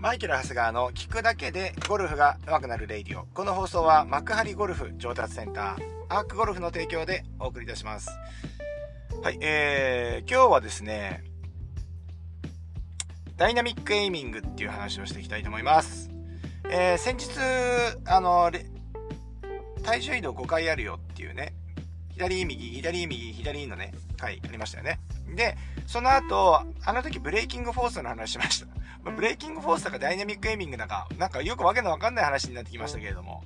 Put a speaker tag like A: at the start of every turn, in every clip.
A: マイケル・ハスガーの聞くだけでゴルフが上手くなるレイディオ。この放送は幕張ゴルフ上達センター、アークゴルフの提供でお送りいたします。はい、えー、今日はですね、ダイナミックエイミングっていう話をしていきたいと思います。えー、先日、あの、体重移動5回あるよっていうね、左右、左右、左のね、回ありましたよね。で、その後、あの時ブレーキングフォースの話しました。まあ、ブレーキングフォースとかダイナミックエイミングなんか、なんかよくわけのわかんない話になってきましたけれども、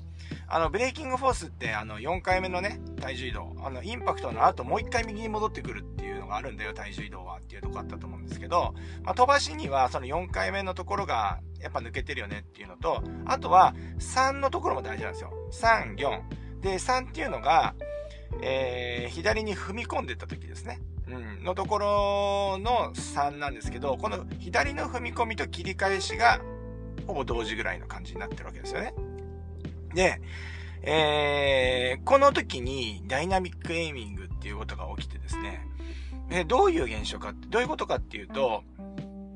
A: あの、ブレーキングフォースって、あの、4回目のね、体重移動、あの、インパクトの後、もう1回右に戻ってくるっていうのがあるんだよ、体重移動はっていうとこあったと思うんですけど、まあ、飛ばしには、その4回目のところが、やっぱ抜けてるよねっていうのと、あとは、3のところも大事なんですよ。3、4。で、3っていうのが、えー、左に踏み込んでった時ですね。うん、のところの3なんですけど、この左の踏み込みと切り返しがほぼ同時ぐらいの感じになってるわけですよね。で、えー、この時にダイナミックエイミングっていうことが起きてですね、でどういう現象かって、どういうことかっていうと、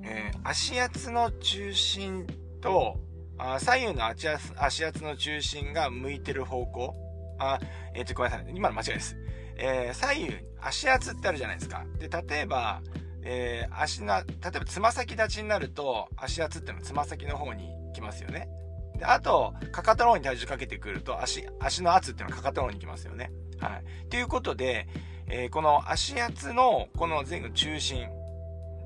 A: えー、足圧の中心と、あ左右の足圧の中心が向いてる方向。あ、えっ、ー、と、ごめんなさい。今の間違いです。えー、左右、足圧ってあるじゃないですか。で、例えば、えー、足の、例えばつま先立ちになると、足圧ってのはつま先の方に来ますよね。で、あと、かかとの方に体重かけてくると、足、足の圧っていうのはかかとの方に来ますよね。はい。ということで、えー、この足圧の、この前後中心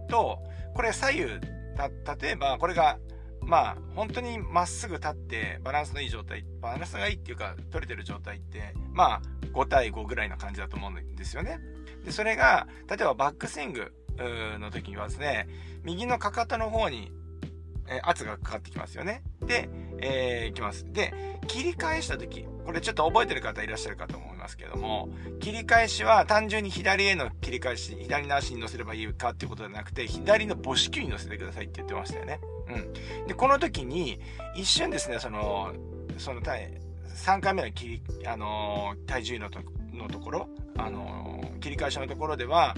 A: と、これ左右、た、例えば、これが、まあ、本当にまっすぐ立ってバランスのいい状態、バランスがいいっていうか、取れてる状態って、まあ、5対5ぐらいな感じだと思うんですよね。で、それが、例えばバックスイングの時にはですね、右のかかとの方に、え圧がかかってきますよね。で、えー、いきます。で、切り返した時、これちょっと覚えてる方いらっしゃるかと思いますけども、切り返しは単純に左への切り返し、左の足に乗せればいいかっていうことじゃなくて、左の母子球に乗せてくださいって言ってましたよね。うん。で、この時に、一瞬ですね、その、その体、3回目の切り、あのー、体重のとのところ、あのー、切り返しのところでは、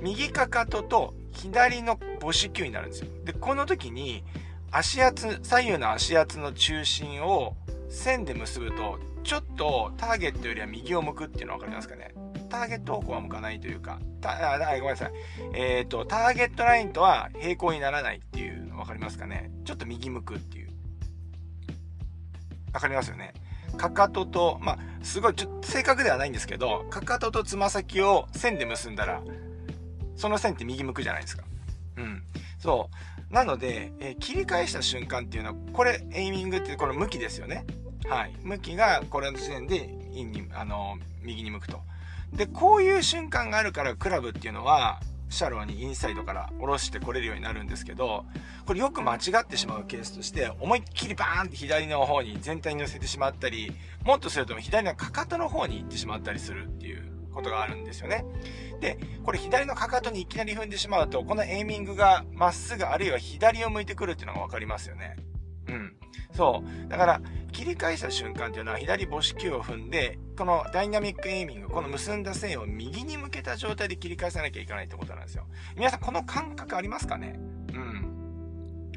A: 右かかとと左の母子球になるんですよ。で、この時に、足圧、左右の足圧の中心を線で結ぶと、ちょっとターゲットよりは右を向くっていうの分かりますかね？ターゲット方向は向かないというか、たあごめんなさい。えっ、ー、と、ターゲットラインとは平行にならないっていう分かりますかね？ちょっと右向くっていう。わかりますよね？かかとと、まあ、すごい、ちょっと正確ではないんですけど、かかととつま先を線で結んだら、その線って右向くじゃないですか。うん。そう。なので、えー、切り返した瞬間っていうのは、これ、エイミングってこの向きですよね。はい。向きが、これの時点で、インに、あの、右に向くと。で、こういう瞬間があるから、クラブっていうのは、シャローにインサイドから下ろしてこれるようになるんですけど、これよく間違ってしまうケースとして、思いっきりバーンって左の方に全体に乗せてしまったり、もっとすると左のかかとの方に行ってしまったりするっていうことがあるんですよね。で、これ左のかかとにいきなり踏んでしまうと、このエイミングがまっすぐあるいは左を向いてくるっていうのがわかりますよね。うん。そう。だから、切り返した瞬間っていうのは左母子球を踏んで、このダイナミックエイミング、この結んだ線を右に向けた状態で切り返さなきゃいけないってことなんですよ。皆さん、この感覚ありますかね？うん。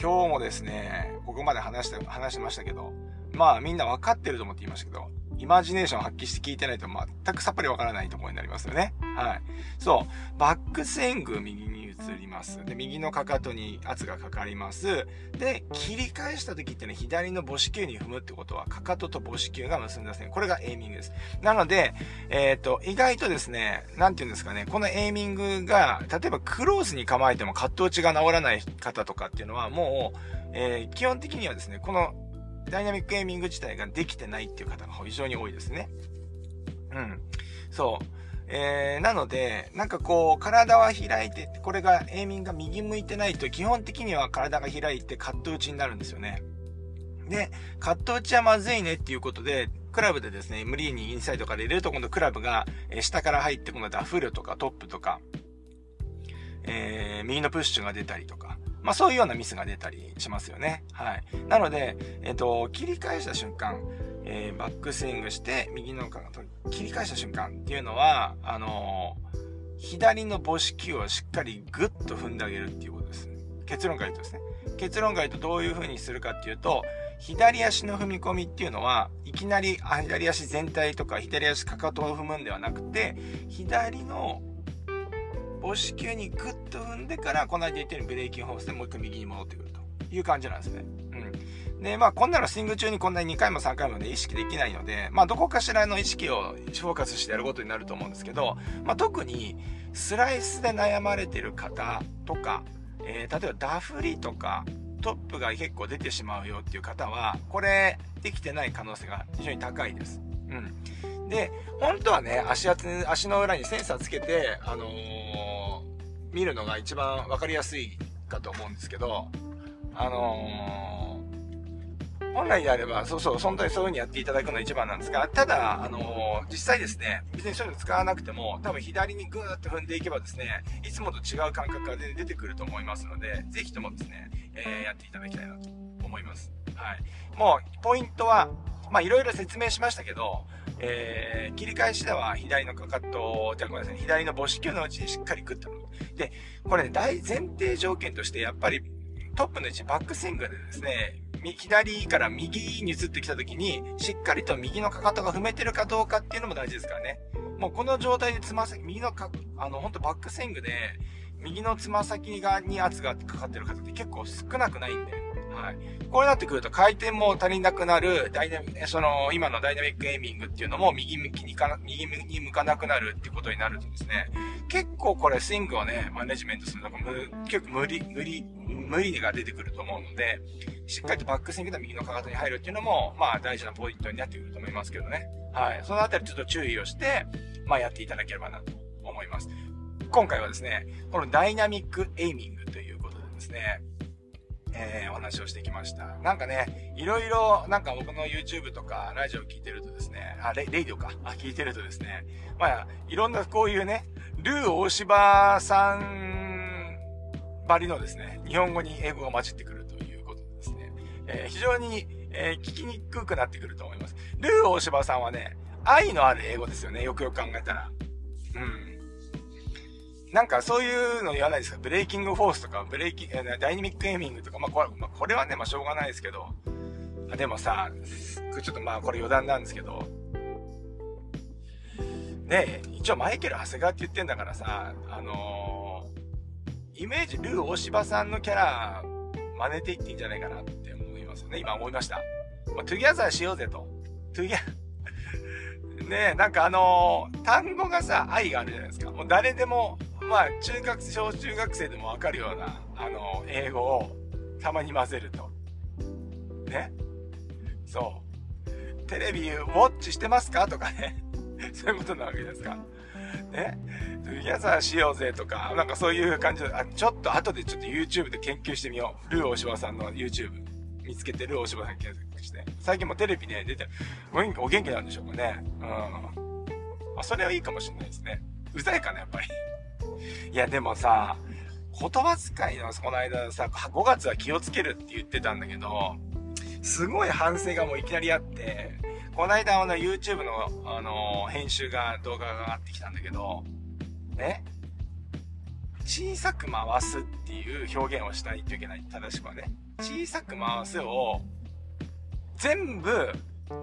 A: 今日もですね、ここまで話して、話しましたけど、まあみんな分かってると思って言いましたけど、イマジネーションを発揮して聞いてないと全くさっぱりわからないところになりますよね。はい。そう。バックスイング右に移ります。で、右のかかとに圧がかかります。で、切り返した時ってね、左の母子球に踏むってことは、かかとと母子球が結んだ線。これがエイミングです。なので、えっ、ー、と、意外とですね、なんて言うんですかね、このエイミングが、例えばクローズに構えてもカット打ちが治らない方とかっていうのは、もう、えー、基本的にはですね、このダイナミックエイミング自体ができてないっていう方が非常に多いですね。うん。そう。えー、なので、なんかこう、体は開いて、これが、エイミングが右向いてないと、基本的には体が開いてカット打ちになるんですよね。で、カット打ちはまずいねっていうことで、クラブでですね、無理にインサイドから入れると、今度クラブが、え下から入って、今度ダフルとかトップとか、えー、右のプッシュが出たりとか、まあそういうようなミスが出たりしますよね。はい。なので、えっ、と、切り返した瞬間、えー、バックスイングして右のか切り返した瞬間っていうのは、あのー、左の母子球をしっかりグッと踏んであげるっていうことですね。結論から言うとですね。結論から言うとどういう風にするかっていうと、左足の踏み込みっていうのは、いきなり左足全体とか左足かかとを踏むんではなくて、左の母子球にグッと踏んでから、この間言ったようにブレーキングフォースでもう一回右に戻ってくるという感じなんですね。で、まあ、こんなのスイング中にこんなに2回も3回もね、意識できないので、まあ、どこかしらの意識をフォーカスしてやることになると思うんですけど、まあ、特に、スライスで悩まれてる方とか、えー、例えばダフリとか、トップが結構出てしまうよっていう方は、これ、できてない可能性が非常に高いです。うん。で、本当はね、足圧、足の裏にセンサーつけて、あのー、見るのが一番わかりやすいかと思うんですけど、あのー本来であれば、そうそう、本当にそういう風にやっていただくのが一番なんですが、ただ、あのー、実際ですね、別にそういうの使わなくても、多分左にグーッと踏んでいけばですね、いつもと違う感覚が出てくると思いますので、ぜひともですね、えー、やっていただきたいなと思います。はい。もう、ポイントは、まあ、いろいろ説明しましたけど、えー、切り返しでは左のかかと、じゃごめんなさい、左の母子球のうちにしっかりグッと。で、これね、大前提条件として、やっぱり、トップの位置、バックスイングでですね、左から右に移ってきた時に、しっかりと右のかかとが踏めてるかどうかっていうのも大事ですからね。もうこの状態でつま先、右のか、あの、ほんとバックスイングで、右のつま先側に圧がかかってる方って結構少なくないんで、はい。これになってくると回転も足りなくなる、ダイナミその、今のダイナミックエイミングっていうのも右向きにか右に向かなくなるっていうことになるとですね、結構これスイングをね、マネジメントするのが結構無理、無理、無理が出てくると思うので、しっかりとバックスイングで右のかかとに入るっていうのも、まあ大事なポイントになってくると思いますけどね。はい。そのあたりちょっと注意をして、まあやっていただければなと思います。今回はですね、このダイナミックエイミングということでですね、えー、お話をしてきました。なんかね、いろいろ、なんか僕の YouTube とかラジオ聞いてるとですね、あ、レレイディオか、あ、聞いてるとですね、まあ、いろんなこういうね、ルー大柴さんばりのですね、日本語に英語が混じってくるということですね、えー、非常に、えー、聞きにくくなってくると思います。ルー大柴さんはね、愛のある英語ですよね、よくよく考えたら。うん。なんかそういうの言わないですか？ブレイキングフォースとか、ブレイキング、ダイナミックエイミングとか、まあこれ、まあ、これはね、まあしょうがないですけど、でもさ、ちょっとまあこれ余談なんですけど、ね一応マイケル・長谷川って言ってんだからさ、あのー、イメージ、ルー大柴さんのキャラ、真似ていっていいんじゃないかなって思いますよね。今思いました。まあ、 together しようぜと。トゥギャ、ねえなんかあのー、単語がさ、愛があるじゃないですか。もう誰でもまあ、中学、小中学生でもわかるような、あの、英語をたまに混ぜると。ね？そう。テレビ watch してますか？とかね。そういうことなわけですか。ね？ギャザーしようぜとか、なんかそういう感じで、あ、ちょっと後でちょっと YouTube で研究してみよう。ルー大柴さんの YouTube 見つけて、ルー大柴さん検索して。最近もテレビね、出てる。お元気なんでしょうかね。うん。あ、それはいいかもしれないですね。うざいかな、やっぱり。いや、でもさ、言葉遣いの、この間さ、5月は気をつけるって言ってたんだけど、すごい反省がもういきなりあって、この間あの YouTube の、あの編集が、動画が上がってきたんだけど、ね、小さく回すっていう表現をしないといけない。正しくはね。小さく回すを、全部、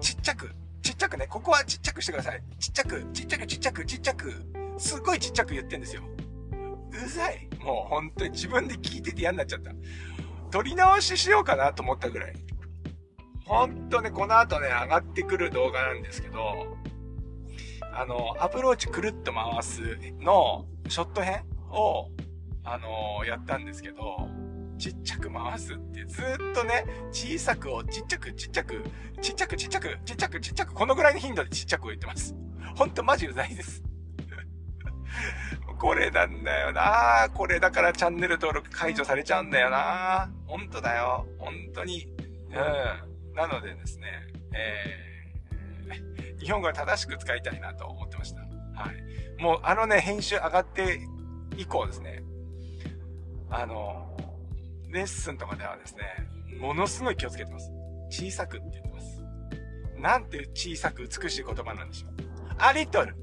A: ちっちゃく、ちっちゃくね、ここはちっちゃくしてください。ちっちゃく、ちっちゃく、ちっちゃく、ちっちゃく、すっごいちっちゃく言ってんですよ。うざい。もう本当に自分で聞いてて嫌になっちゃった。撮り直ししようかなと思ったぐらい。ほんとね、この後ね、上がってくる動画なんですけど、あの、アプローチくるっと回すのショット編を、あのやったんですけど、ちっちゃく回すってずっとね、小さくをちっちゃくちっちゃく、ちっちゃくちっちゃく、ちっちゃくちっちゃく、このぐらいの頻度でちっちゃく言ってます。ほんとマジうざいです。これなんだよなこれだからチャンネル登録解除されちゃうんだよな本当だよ。本当に。うん。なのでですね、えー、日本語は正しく使いたいなと思ってました。はい。もうあのね、編集上がって以降ですね、あの、レッスンとかではですね、ものすごい気をつけてます。小さくって言ってます。なんて小さく美しい言葉なんでしょう。あリトル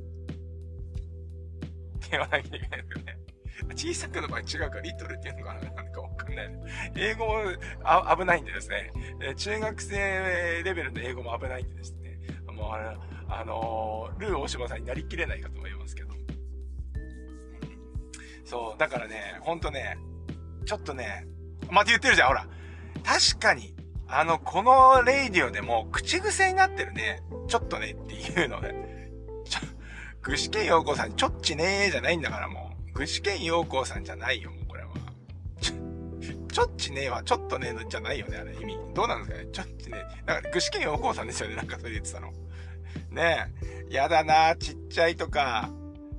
A: 言わなきゃいけないですよね。小さくの場合違うか、リトルっていうのかななんかわかんない。英語あ危ないんでですね、え中学生レベルの英語も危ないんでですね、もうあれ、あの、ルー大島さんになりきれないかと思いますけど。そう、だからね、ほんとね、ちょっとね、また言ってるじゃん、ほら。確かに、あの、このレイディオでも口癖になってるね、ちょっとねっていうのね。具志堅陽子さん、ちょっちねーじゃないんだからもう。具志堅陽子さんじゃないよ、もうこれは。ちょ、ちょっちねーはちょっとねーじゃないよね、あれ意味。どうなんですかね？ちょっちねー。だから具志堅陽子さんですよね、なんかそれ言ってたの。ねえ。やだなちっちゃいとか。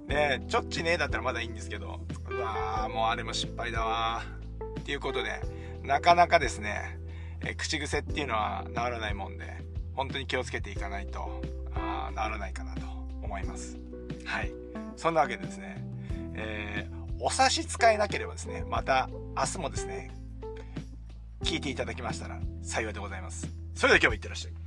A: ねえ、ちょっちねーだったらまだいいんですけど。うわー、もうあれも失敗だわー。っていうことで、なかなかですね、え口癖っていうのは治らないもんで、本当に気をつけていかないと、あ治らないかなと思います。はい。そんなわけでですね、えー、お差し支えなければですね、また明日もですね、聞いていただきましたら幸いでございます。それでは今日もいってらっしゃい。